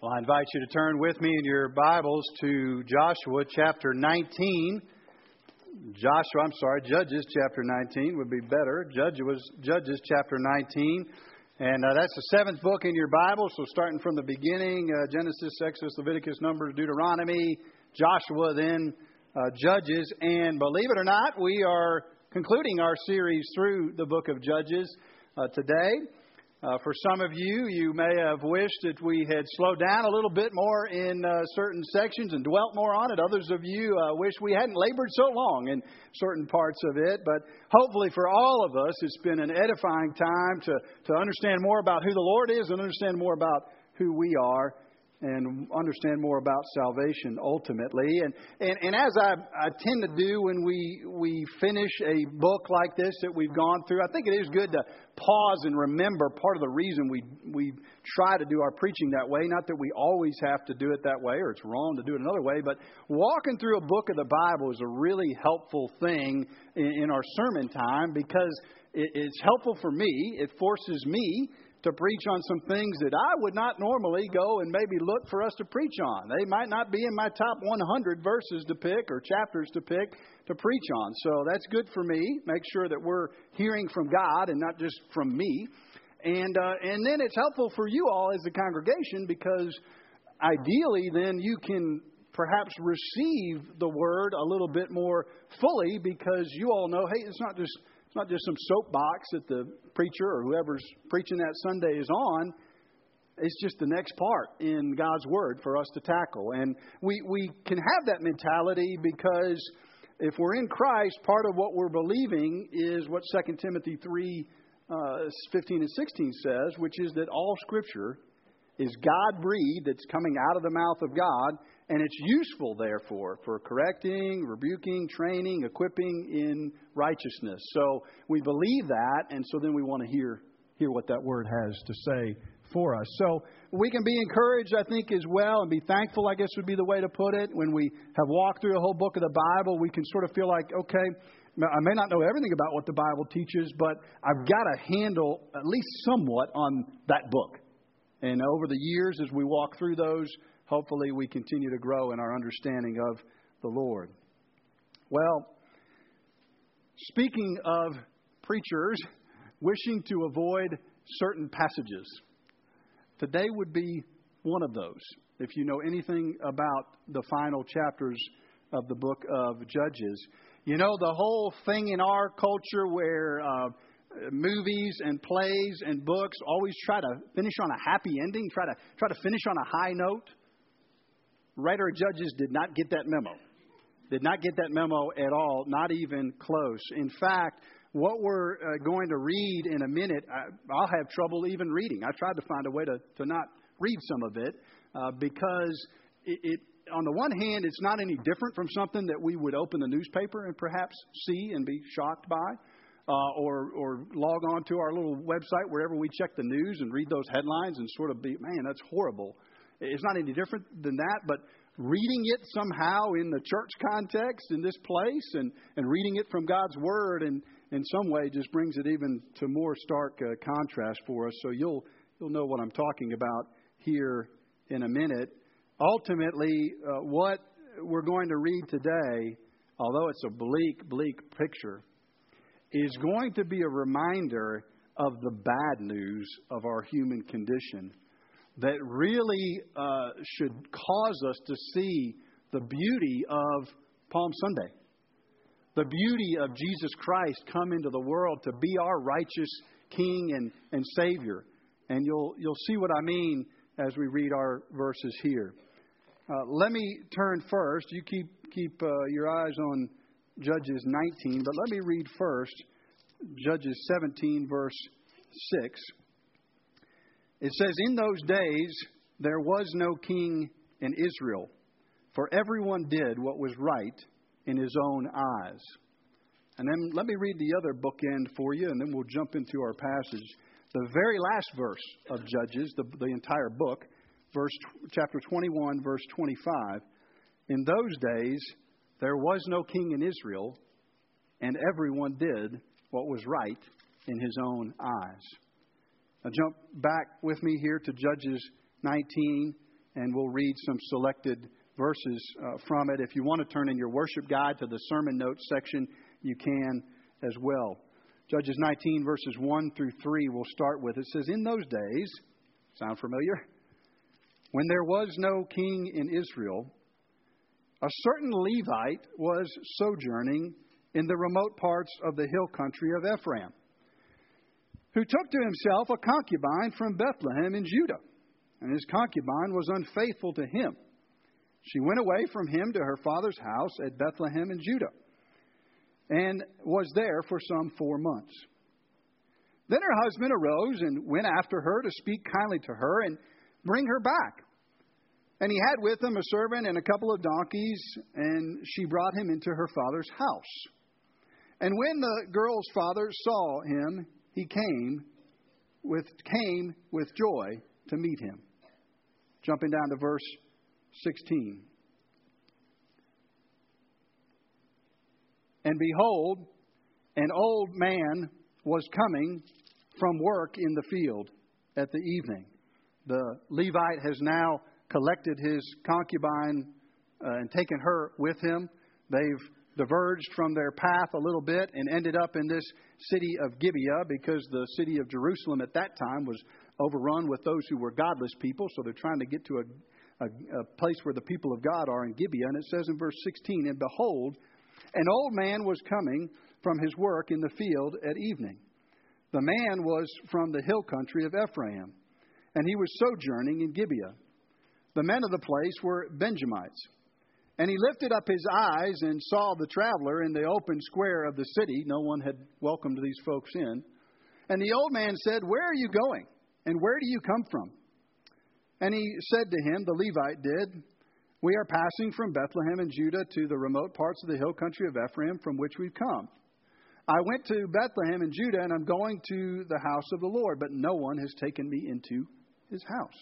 Well, I invite you to turn with me in your Bibles to Joshua chapter 19. Joshua, I'm sorry, Judges chapter 19 would be better. Judges, Judges chapter 19. And uh, that's the seventh book in your Bible. So starting from the beginning uh, Genesis, Exodus, Leviticus, Numbers, Deuteronomy, Joshua, then uh, Judges. And believe it or not, we are concluding our series through the book of Judges uh, today. Uh, for some of you, you may have wished that we had slowed down a little bit more in uh, certain sections and dwelt more on it. Others of you uh, wish we hadn't labored so long in certain parts of it. But hopefully, for all of us, it's been an edifying time to, to understand more about who the Lord is and understand more about who we are and understand more about salvation ultimately. And, and, and as I, I tend to do when we, we finish a book like this that we've gone through, I think it is good to pause and remember part of the reason we, we try to do our preaching that way. Not that we always have to do it that way or it's wrong to do it another way, but walking through a book of the Bible is a really helpful thing in, in our sermon time because it, it's helpful for me. It forces me to preach on some things that I would not normally go and maybe look for us to preach on. They might not be in my top 100 verses to pick or chapters to pick to preach on. So that's good for me. Make sure that we're hearing from God and not just from me. And uh, and then it's helpful for you all as a congregation because ideally then you can perhaps receive the word a little bit more fully because you all know, hey, it's not just it's not just some soapbox that the preacher or whoever's preaching that Sunday is on. It's just the next part in God's Word for us to tackle. And we, we can have that mentality because if we're in Christ, part of what we're believing is what 2 Timothy 3 uh, 15 and 16 says, which is that all Scripture is God breathed, that's coming out of the mouth of God, and it's useful, therefore, for correcting, rebuking, training, equipping in righteousness. So we believe that, and so then we want to hear, hear what that word has to say for us. So we can be encouraged, I think, as well, and be thankful, I guess would be the way to put it. When we have walked through a whole book of the Bible, we can sort of feel like, okay, I may not know everything about what the Bible teaches, but I've got a handle, at least somewhat, on that book. And over the years, as we walk through those, hopefully we continue to grow in our understanding of the Lord. Well, speaking of preachers wishing to avoid certain passages, today would be one of those. If you know anything about the final chapters of the book of Judges, you know the whole thing in our culture where uh, movies and plays and books always try to finish on a happy ending, try to try to finish on a high note writer of Judges did not get that memo. Did not get that memo at all, not even close. In fact, what we're uh, going to read in a minute, I, will have trouble even reading. I tried to find a way to, to not read some of it uh, because it, it, on the one hand, it's not any different from something that we would open the newspaper and perhaps see and be shocked by. Uh, or, or log on to our little website wherever we check the news and read those headlines and sort of be, man, that's horrible. It's not any different than that, but reading it somehow in the church context in this place and, and reading it from God's Word and in some way just brings it even to more stark uh, contrast for us. So you'll, you'll know what I'm talking about here in a minute. Ultimately, uh, what we're going to read today, although it's a bleak, bleak picture, is going to be a reminder of the bad news of our human condition that really uh, should cause us to see the beauty of Palm Sunday. The beauty of Jesus Christ come into the world to be our righteous King and, and Savior. And you'll, you'll see what I mean as we read our verses here. Uh, let me turn first. You keep, keep uh, your eyes on Judges 19, but let me read first Judges 17, verse 6. It says, In those days there was no king in Israel, for everyone did what was right in his own eyes. And then let me read the other bookend for you, and then we'll jump into our passage. The very last verse of Judges, the, the entire book, verse chapter 21, verse 25. In those days there was no king in Israel, and everyone did what was right in his own eyes. Now, jump back with me here to Judges 19 and we'll read some selected verses uh, from it. If you want to turn in your worship guide to the sermon notes section, you can as well. Judges 19, verses 1 through 3, we'll start with. It says, In those days, sound familiar? When there was no king in Israel, a certain Levite was sojourning in the remote parts of the hill country of Ephraim, who took to himself a concubine from Bethlehem in Judah. And his concubine was unfaithful to him. She went away from him to her father's house at Bethlehem in Judah, and was there for some four months. Then her husband arose and went after her to speak kindly to her and bring her back. And he had with him a servant and a couple of donkeys, and she brought him into her father's house. And when the girl's father saw him, he came with came with joy to meet him. Jumping down to verse 16. And behold, an old man was coming from work in the field at the evening. The Levite has now collected his concubine uh, and taken her with him. They've diverged from their path a little bit and ended up in this city of Gibeah because the city of Jerusalem at that time was overrun with those who were godless people. So they're trying to get to a, a, a place where the people of God are in Gibeah. And it says in verse 16, And behold, an old man was coming from his work in the field at evening. The man was from the hill country of Ephraim, and he was sojourning in Gibeah. The men of the place were Benjamites. And he lifted up his eyes and saw the traveler in the open square of the city. No one had welcomed these folks in. And the old man said, Where are you going? And where do you come from? And he said to him, The Levite did, We are passing from Bethlehem in Judah to the remote parts of the hill country of Ephraim from which we've come. I went to Bethlehem in Judah, and I'm going to the house of the Lord, but no one has taken me into his house.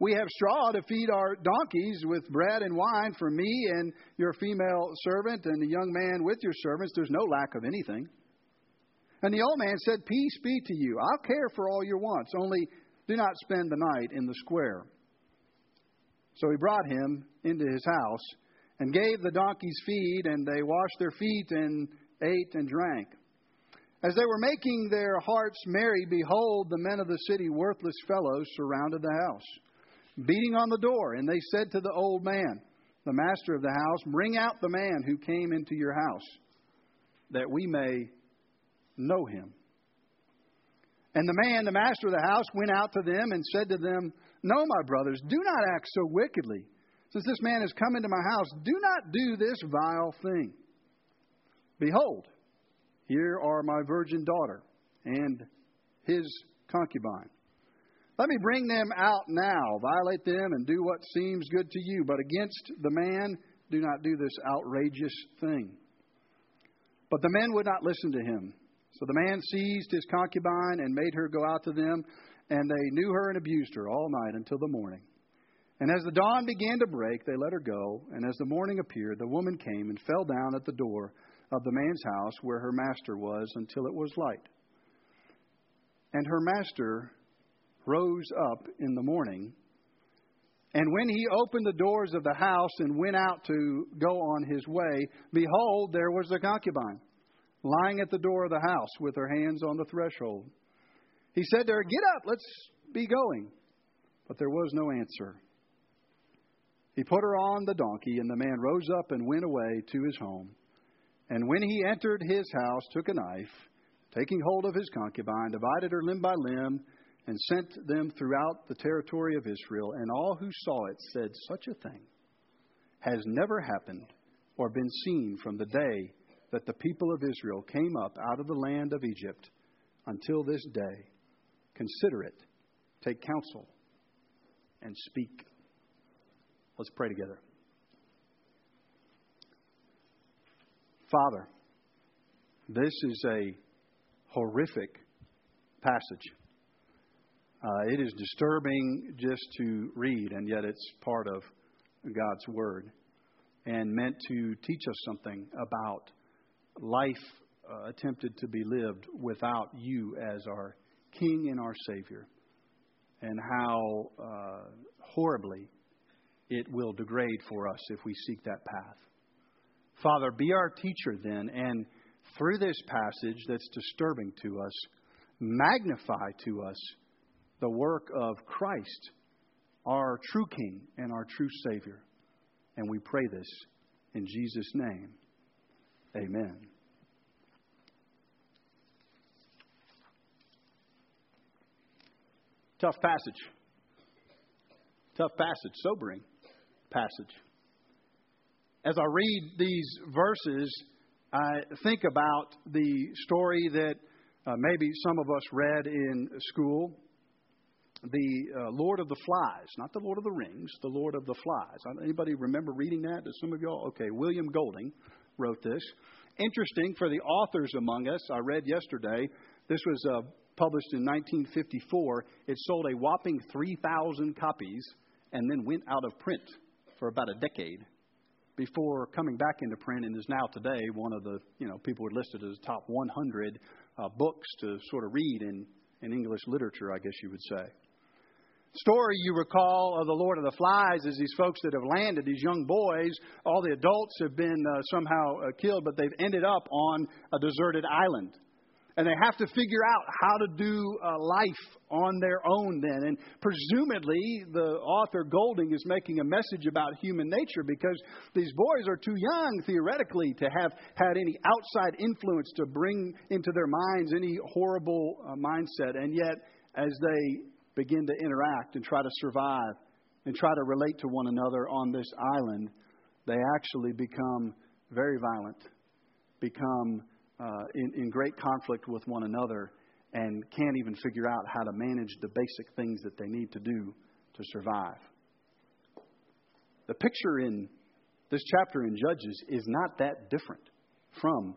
We have straw to feed our donkeys with bread and wine for me and your female servant and the young man with your servants. There's no lack of anything. And the old man said, Peace be to you. I'll care for all your wants, only do not spend the night in the square. So he brought him into his house and gave the donkeys feed, and they washed their feet and ate and drank. As they were making their hearts merry, behold, the men of the city, worthless fellows, surrounded the house beating on the door. And they said to the old man, the master of the house, Bring out the man who came into your house, that we may know him. And the man, the master of the house, went out to them and said to them, No, my brothers, do not act so wickedly. Since this man has come into my house, do not do this vile thing. Behold, here are my virgin daughter and his concubine. Let me bring them out now, violate them, and do what seems good to you. But against the man, do not do this outrageous thing. But the men would not listen to him. So the man seized his concubine and made her go out to them, and they knew her and abused her all night until the morning. And as the dawn began to break, they let her go. And as the morning appeared, the woman came and fell down at the door of the man's house where her master was until it was light. And her master rose up in the morning. And when he opened the doors of the house and went out to go on his way, behold, there was the concubine lying at the door of the house with her hands on the threshold. He said to her, Get up, let's be going. But there was no answer. He put her on the donkey, and the man rose up and went away to his home. And when he entered his house, took a knife, taking hold of his concubine, divided her limb by limb, and sent them throughout the territory of Israel. And all who saw it said, Such a thing has never happened or been seen from the day that the people of Israel came up out of the land of Egypt until this day. Consider it, take counsel, and speak. Let's pray together. Father, this is a horrific passage. Uh, it is disturbing just to read, and yet it's part of God's Word and meant to teach us something about life uh, attempted to be lived without you as our King and our Savior. and how uh, horribly it will degrade for us if we seek that path. Father, be our teacher then, and through this passage that's disturbing to us, magnify to us the work of Christ, our true King and our true Savior. And we pray this in Jesus' name. Amen. Tough passage. Tough passage, sobering passage. As I read these verses, I think about the story that uh, maybe some of us read in school the uh, Lord of the Flies, not the Lord of the Rings, the Lord of the Flies. Anybody remember reading that? Does some of y'all? Okay, William Golding wrote this. Interesting for the authors among us. I read yesterday. This was uh, published in 1954. It sold a whopping 3,000 copies and then went out of print for about a decade before coming back into print and is now today one of the you know people would list it as top 100 uh, books to sort of read in, in English literature, I guess you would say story you recall of the Lord of the Flies is these folks that have landed, these young boys. All the adults have been uh, somehow uh, killed, but they've ended up on a deserted island. And they have to figure out how to do uh, life on their own then. And presumably, the author Golding is making a message about human nature because these boys are too young, theoretically, to have had any outside influence to bring into their minds any horrible uh, mindset. And yet, as they begin to interact and try to survive and try to relate to one another on this island, they actually become very violent, become uh, in, in great conflict with one another, and can't even figure out how to manage the basic things that they need to do to survive. The picture in this chapter in Judges is not that different from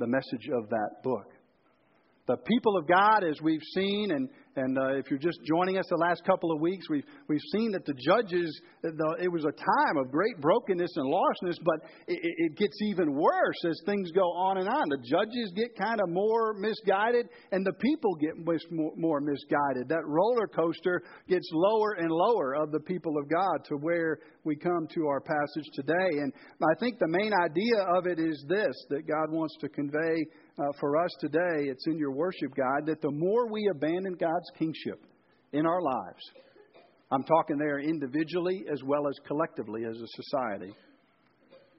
the message of that book. The people of God, as we've seen, and and uh, if you're just joining us the last couple of weeks, we've, we've seen that the judges, the, it was a time of great brokenness and lostness, but it, it gets even worse as things go on and on. The judges get kind of more misguided, and the people get more, more misguided. That roller coaster gets lower and lower of the people of God to where we come to our passage today. And I think the main idea of it is this that God wants to convey uh, for us today. It's in your worship guide that the more we abandon God's kingship in our lives, I'm talking there individually as well as collectively as a society,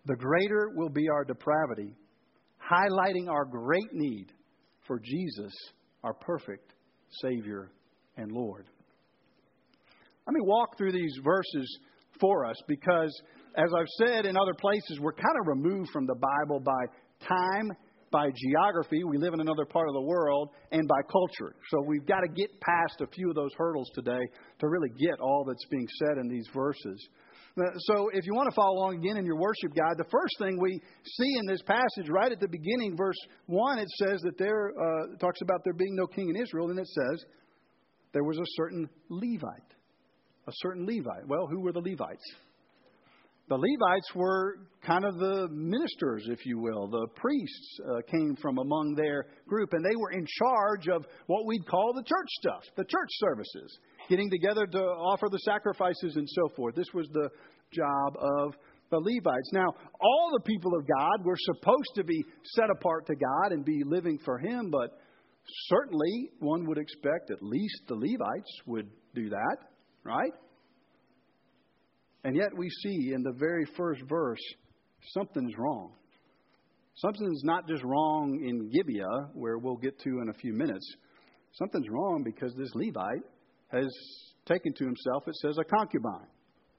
the greater will be our depravity, highlighting our great need for Jesus, our perfect Savior and Lord. Let me walk through these verses for us because, as I've said in other places, we're kind of removed from the Bible by time by geography, we live in another part of the world, and by culture. So we've got to get past a few of those hurdles today to really get all that's being said in these verses. Uh, so, if you want to follow along again in your worship guide, the first thing we see in this passage, right at the beginning, verse 1, it says that there, uh, talks about there being no king in Israel, and it says there was a certain Levite. A certain Levite. Well, who were the Levites? The Levites were kind of the ministers, if you will. The priests uh, came from among their group, and they were in charge of what we'd call the church stuff, the church services, getting together to offer the sacrifices and so forth. This was the job of the Levites. Now, all the people of God were supposed to be set apart to God and be living for Him, but certainly one would expect at least the Levites would do that, right? And yet we see in the very first verse something's wrong. Something's not just wrong in Gibeah, where we'll get to in a few minutes. Something's wrong because this Levite has taken to himself, it says, a concubine.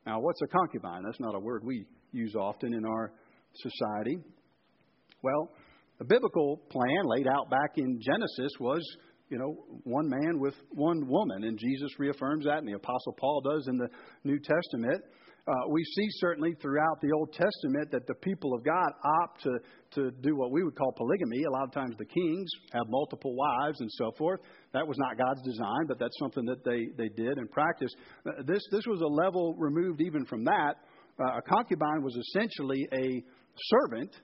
Now, what's a concubine? That's not a word we use often in our society. Well, the biblical plan laid out back in Genesis was, you know, one man with one woman, and Jesus reaffirms that, and the Apostle Paul does in the New Testament. Uh, we see certainly throughout the Old Testament that the people of God opt to, to do what we would call polygamy. A lot of times the kings have multiple wives and so forth. That was not God's design, but that's something that they, they did and practiced. Uh, this, this was a level removed even from that. Uh, a concubine was essentially a servant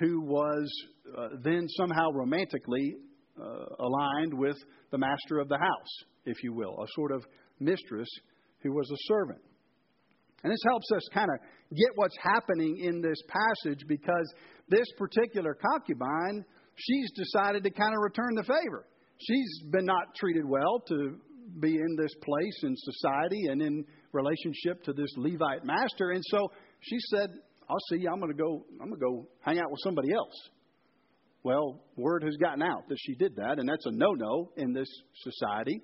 who was uh, then somehow romantically uh, aligned with the master of the house, if you will, a sort of mistress who was a servant. And this helps us kind of get what's happening in this passage because this particular concubine, she's decided to kind of return the favor. She's been not treated well to be in this place in society and in relationship to this Levite master. And so she said, I'll see you. I'm going to go, I'm going to go hang out with somebody else. Well, word has gotten out that she did that, and that's a no no in this society.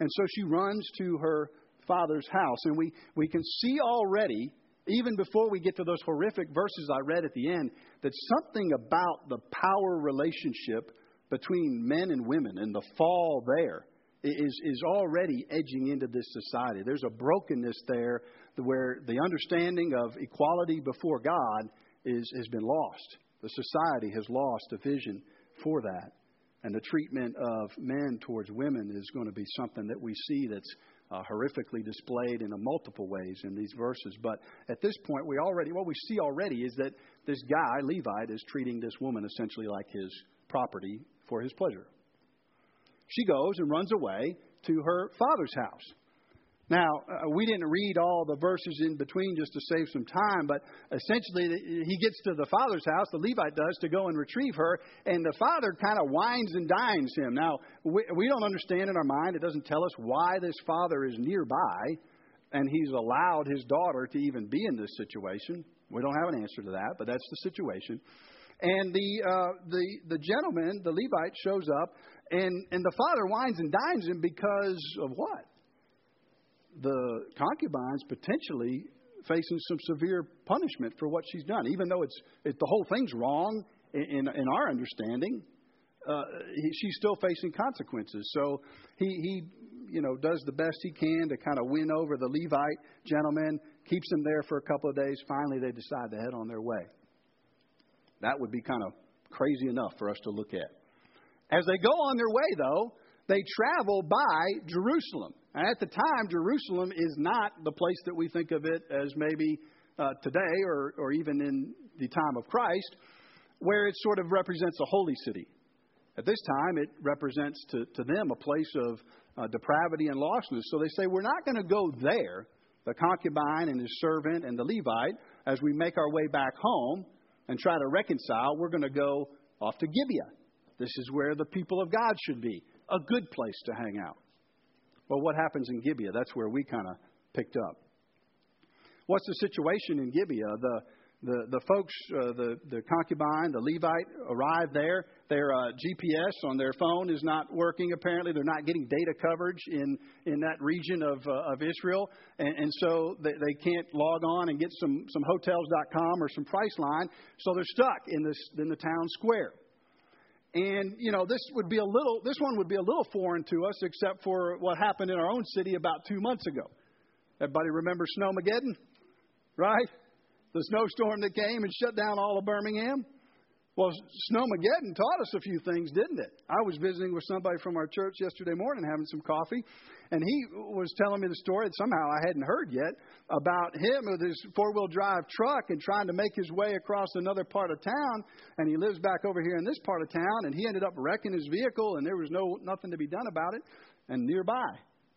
And so she runs to her father's house. And we, we can see already, even before we get to those horrific verses I read at the end, that something about the power relationship between men and women and the fall there is, is already edging into this society. There's a brokenness there where the understanding of equality before God is, has been lost. The society has lost a vision for that. And the treatment of men towards women is going to be something that we see that's uh, horrifically displayed in a multiple ways in these verses. But at this point, we already what we see already is that this guy Levite is treating this woman essentially like his property for his pleasure. She goes and runs away to her father's house. Now, uh, we didn't read all the verses in between just to save some time, but essentially he gets to the father's house, the Levite does, to go and retrieve her, and the father kind of wines and dines him. Now, we, we don't understand in our mind, it doesn't tell us why this father is nearby, and he's allowed his daughter to even be in this situation. We don't have an answer to that, but that's the situation. And the, uh, the, the gentleman, the Levite, shows up, and, and the father wines and dines him because of what? The concubine's potentially facing some severe punishment for what she's done, even though it's it, the whole thing's wrong in, in, in our understanding. Uh, he, she's still facing consequences. So he, he, you know, does the best he can to kind of win over the Levite gentleman, keeps him there for a couple of days. Finally, they decide to head on their way. That would be kind of crazy enough for us to look at. As they go on their way, though, they travel by Jerusalem. And at the time, Jerusalem is not the place that we think of it as maybe uh, today or, or even in the time of Christ, where it sort of represents a holy city. At this time, it represents to, to them a place of uh, depravity and lostness. So they say, We're not going to go there, the concubine and his servant and the Levite, as we make our way back home and try to reconcile. We're going to go off to Gibeah. This is where the people of God should be, a good place to hang out. Well, what happens in Gibeah? That's where we kind of picked up. What's the situation in Gibeah? The the, the folks, uh, the, the concubine, the Levite arrive there. Their uh, GPS on their phone is not working, apparently. They're not getting data coverage in, in that region of, uh, of Israel. And, and so they, they can't log on and get some, some hotels.com or some Priceline. So they're stuck in, this, in the town square. And, you know, this would be a little, this one would be a little foreign to us, except for what happened in our own city about two months ago. Everybody remember Snowmageddon? Right? The snowstorm that came and shut down all of Birmingham? Well, Snowmageddon taught us a few things, didn't it? I was visiting with somebody from our church yesterday morning having some coffee, and he was telling me the story that somehow I hadn't heard yet about him with his four wheel drive truck and trying to make his way across another part of town. And he lives back over here in this part of town, and he ended up wrecking his vehicle, and there was no nothing to be done about it. And nearby,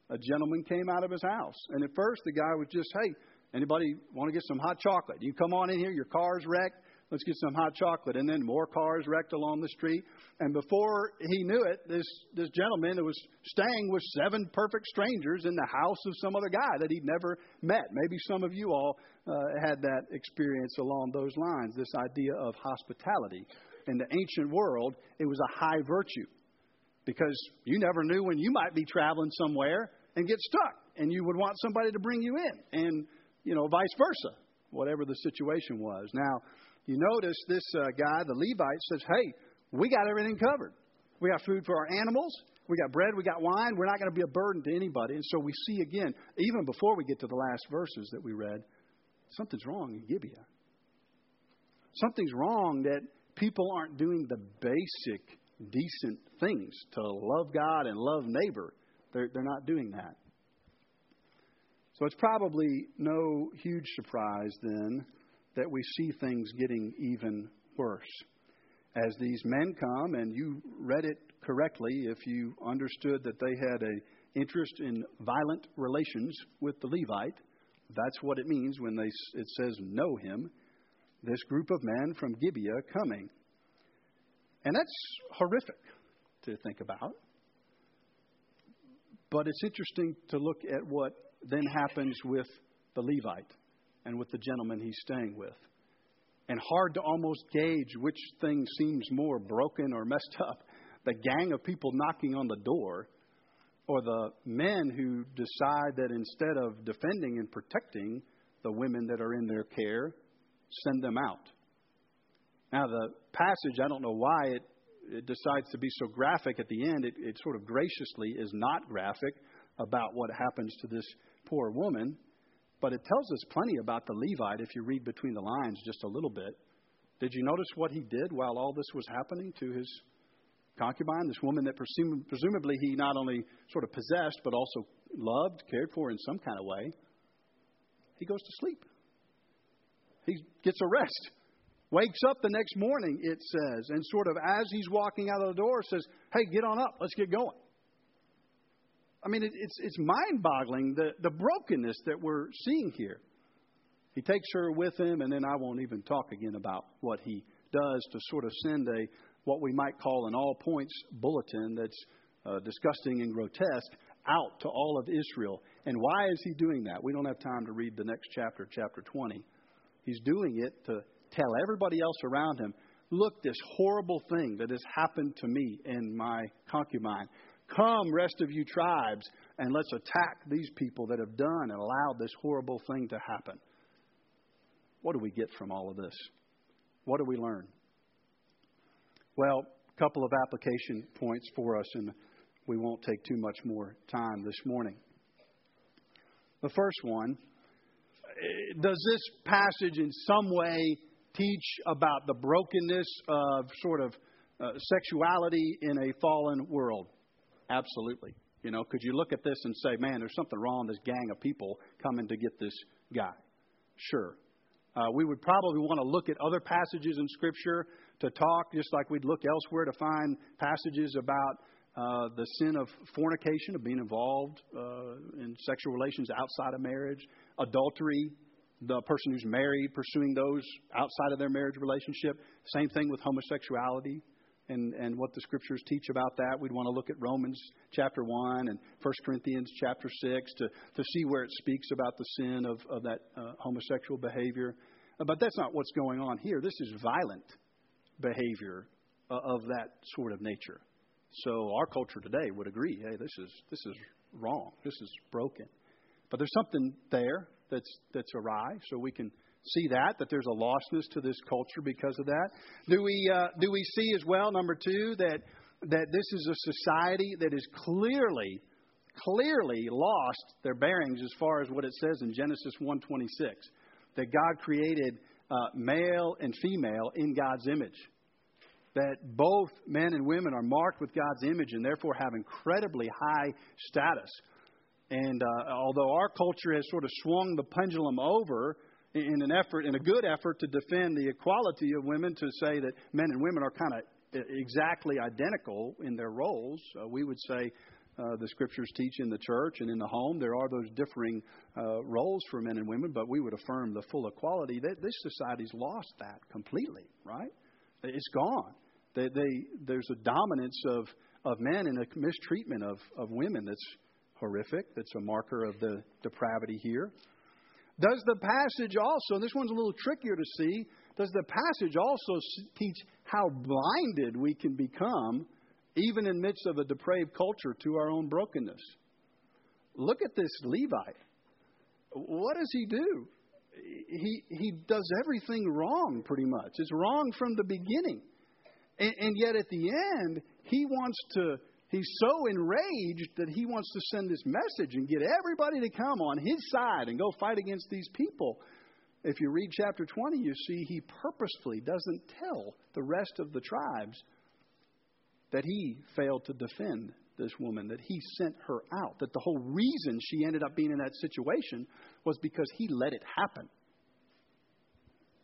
a gentleman came out of his house. And at first, the guy was just, hey, anybody want to get some hot chocolate? You come on in here, your car's wrecked Let's get some hot chocolate. And then more cars wrecked along the street. And before he knew it, this, this gentleman that was staying with seven perfect strangers in the house of some other guy that he'd never met. Maybe some of you all uh, had that experience along those lines, this idea of hospitality. In the ancient world, it was a high virtue because you never knew when you might be traveling somewhere and get stuck, and you would want somebody to bring you in, and you know, vice versa, whatever the situation was. Now, you notice this uh, guy, the Levite, says, Hey, we got everything covered. We got food for our animals. We got bread. We got wine. We're not going to be a burden to anybody. And so we see again, even before we get to the last verses that we read, something's wrong in Gibeah. Something's wrong that people aren't doing the basic, decent things to love God and love neighbor. They're, they're not doing that. So it's probably no huge surprise then that we see things getting even worse. As these men come, and you read it correctly if you understood that they had an interest in violent relations with the Levite. That's what it means when they, it says know him. This group of men from Gibeah coming. And that's horrific to think about. But it's interesting to look at what then happens with the Levite and with the gentleman he's staying with. And hard to almost gauge which thing seems more broken or messed up the gang of people knocking on the door or the men who decide that instead of defending and protecting the women that are in their care, send them out. Now, the passage, I don't know why it, it decides to be so graphic at the end. It, it sort of graciously is not graphic about what happens to this poor woman, but it tells us plenty about the Levite if you read between the lines just a little bit. Did you notice what he did while all this was happening to his concubine, this woman that presum- presumably he not only sort of possessed, but also loved, cared for in some kind of way? He goes to sleep. He gets a rest. Wakes up the next morning, it says, and sort of as he's walking out of the door, says, Hey, get on up, let's get going. I mean, it, it's, it's mind boggling the, the brokenness that we're seeing here. He takes her with him, and then I won't even talk again about what he does to sort of send a what we might call an all points bulletin that's uh, disgusting and grotesque out to all of Israel. And why is he doing that? We don't have time to read the next chapter, chapter 20. He's doing it to tell everybody else around him look, this horrible thing that has happened to me and my concubine. Come, rest of you tribes, and let's attack these people that have done and allowed this horrible thing to happen. What do we get from all of this? What do we learn? Well, a couple of application points for us, and we won't take too much more time this morning. The first one does this passage in some way teach about the brokenness of sort of uh, sexuality in a fallen world? Absolutely. You know, could you look at this and say, man, there's something wrong this gang of people coming to get this guy? Sure. Uh, we would probably want to look at other passages in Scripture to talk, just like we'd look elsewhere to find passages about uh, the sin of fornication, of being involved uh, in sexual relations outside of marriage, adultery, the person who's married pursuing those outside of their marriage relationship. Same thing with homosexuality and, and what the scriptures teach about that. We'd want to look at Romans chapter 1 and 1 Corinthians chapter 6 to, to see where it speaks about the sin of, of that uh, homosexual behavior. Uh, but that's not what's going on here. This is violent behavior uh, of that sort of nature. So our culture today would agree, hey, this is, this is wrong. This is broken. But there's something there that's, that's awry, so we can see that, that there's a lostness to this culture because of that. Do we, uh, do we see as well, number two, that, that this is a society that is clearly, clearly lost their bearings as far as what it says in Genesis 1.26, that God created uh, male and female in God's image. That both men and women are marked with God's image and therefore have incredibly high status. And uh, although our culture has sort of swung the pendulum over in an effort, in a good effort to defend the equality of women, to say that men and women are kind of exactly identical in their roles, uh, we would say uh, the scriptures teach in the church and in the home there are those differing uh, roles for men and women, but we would affirm the full equality. That this society's lost that completely, right? It's gone. They, they, there's a dominance of, of men and a mistreatment of, of women that's horrific. That's a marker of the depravity here. Does the passage also, and this one's a little trickier to see, does the passage also teach how blinded we can become, even in midst of a depraved culture, to our own brokenness? Look at this Levite. What does he do? He, he does everything wrong, pretty much. It's wrong from the beginning. And, and yet at the end, he wants to He's so enraged that he wants to send this message and get everybody to come on his side and go fight against these people. If you read chapter 20, you see he purposefully doesn't tell the rest of the tribes that he failed to defend this woman, that he sent her out, that the whole reason she ended up being in that situation was because he let it happen.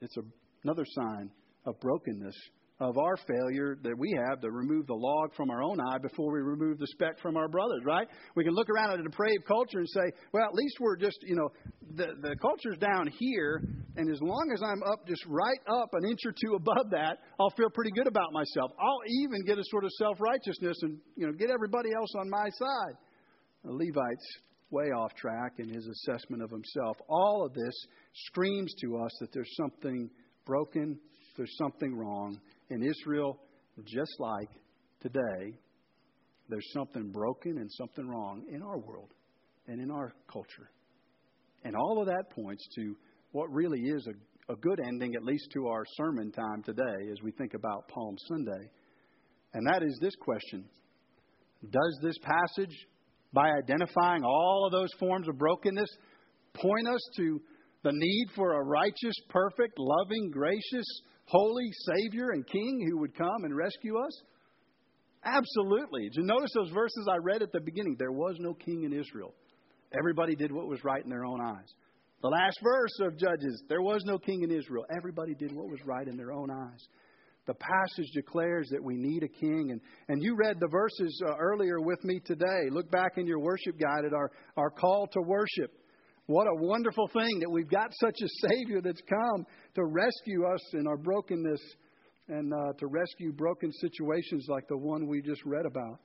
It's a, another sign of brokenness of our failure that we have to remove the log from our own eye before we remove the speck from our brother's, right? We can look around at a depraved culture and say, well, at least we're just, you know, the, the culture's down here, and as long as I'm up just right up an inch or two above that, I'll feel pretty good about myself. I'll even get a sort of self righteousness and, you know, get everybody else on my side. The Levite's way off track in his assessment of himself. All of this screams to us that there's something broken, there's something wrong. In Israel, just like today, there's something broken and something wrong in our world and in our culture. And all of that points to what really is a, a good ending, at least to our sermon time today as we think about Palm Sunday. And that is this question Does this passage, by identifying all of those forms of brokenness, point us to the need for a righteous, perfect, loving, gracious, holy Savior and King who would come and rescue us? Absolutely. Did you notice those verses I read at the beginning? There was no king in Israel. Everybody did what was right in their own eyes. The last verse of Judges, there was no king in Israel. Everybody did what was right in their own eyes. The passage declares that we need a king. And, and you read the verses uh, earlier with me today. Look back in your worship guide at our, our call to worship. What a wonderful thing that we've got such a Savior that's come to rescue us in our brokenness and uh, to rescue broken situations like the one we just read about.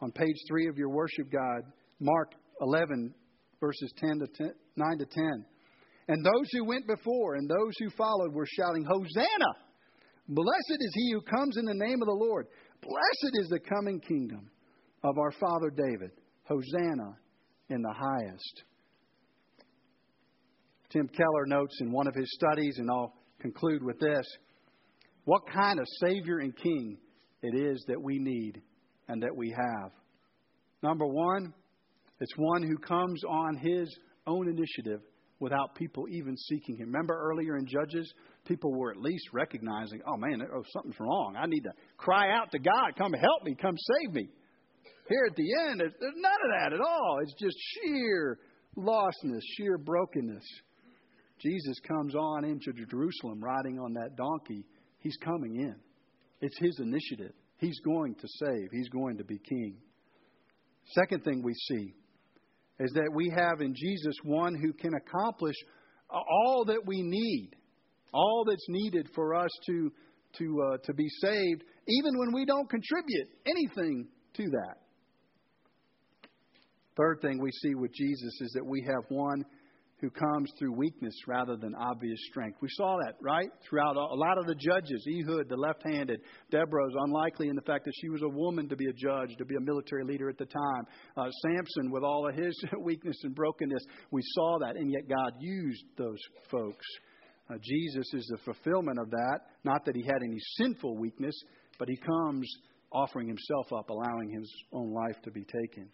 On page 3 of your worship guide, Mark 11, verses 10 to 10, 9 to 10. And those who went before and those who followed were shouting, Hosanna! Blessed is he who comes in the name of the Lord. Blessed is the coming kingdom of our father David. Hosanna in the highest. Tim Keller notes in one of his studies, and I'll conclude with this what kind of Savior and King it is that we need and that we have. Number one, it's one who comes on his own initiative without people even seeking him. Remember earlier in Judges, people were at least recognizing, oh man, oh, something's wrong. I need to cry out to God, come help me, come save me. Here at the end, there's, none of that at all. It's just sheer lostness, sheer brokenness. Jesus comes on into Jerusalem riding on that donkey. He's coming in. It's his initiative. He's going to save, he's going to be king. Second thing we see is that we have in Jesus one who can accomplish all that we need, all that's needed for us to, to, uh, to be saved, even when we don't contribute anything to that. Third thing we see with Jesus is that we have one who comes through weakness rather than obvious strength. We saw that, right? Throughout a lot of the judges. Ehud, the left handed. Deborah is unlikely in the fact that she was a woman to be a judge, to be a military leader at the time. Uh, Samson, with all of his weakness and brokenness, we saw that, and yet God used those folks. Uh, Jesus is the fulfillment of that. Not that he had any sinful weakness, but he comes offering himself up, allowing his own life to be taken.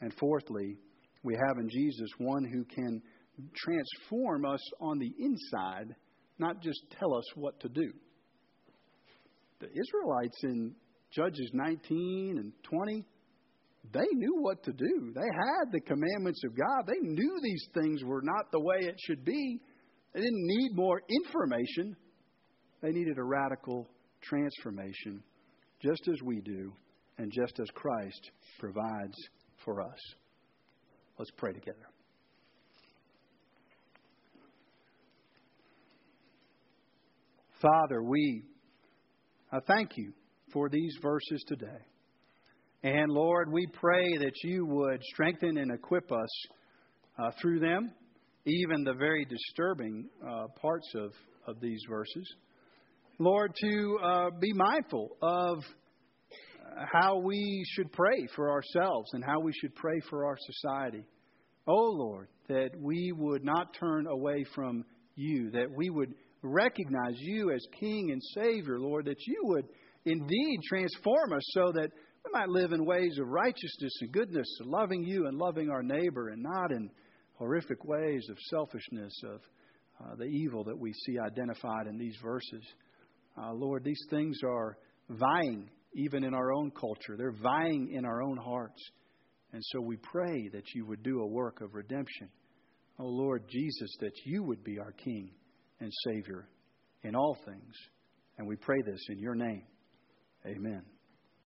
And fourthly, we have in Jesus one who can transform us on the inside, not just tell us what to do. The Israelites in Judges 19 and 20, they knew what to do. They had the commandments of God. They knew these things were not the way it should be. They didn't need more information, they needed a radical transformation, just as we do, and just as Christ provides for us. Let's pray together. Father, we I thank you for these verses today. And Lord, we pray that you would strengthen and equip us uh, through them, even the very disturbing uh, parts of, of these verses. Lord, to uh, be mindful of how we should pray for ourselves and how we should pray for our society. Oh Lord, that we would not turn away from you, that we would recognize you as King and Savior, Lord, that you would indeed transform us so that we might live in ways of righteousness and goodness, loving you and loving our neighbor, and not in horrific ways of selfishness, of uh, the evil that we see identified in these verses. Uh, Lord, these things are vying even in our own culture, they're vying in our own hearts. And so we pray that you would do a work of redemption. Oh Lord Jesus, that you would be our King and Savior in all things. And we pray this in your name. Amen.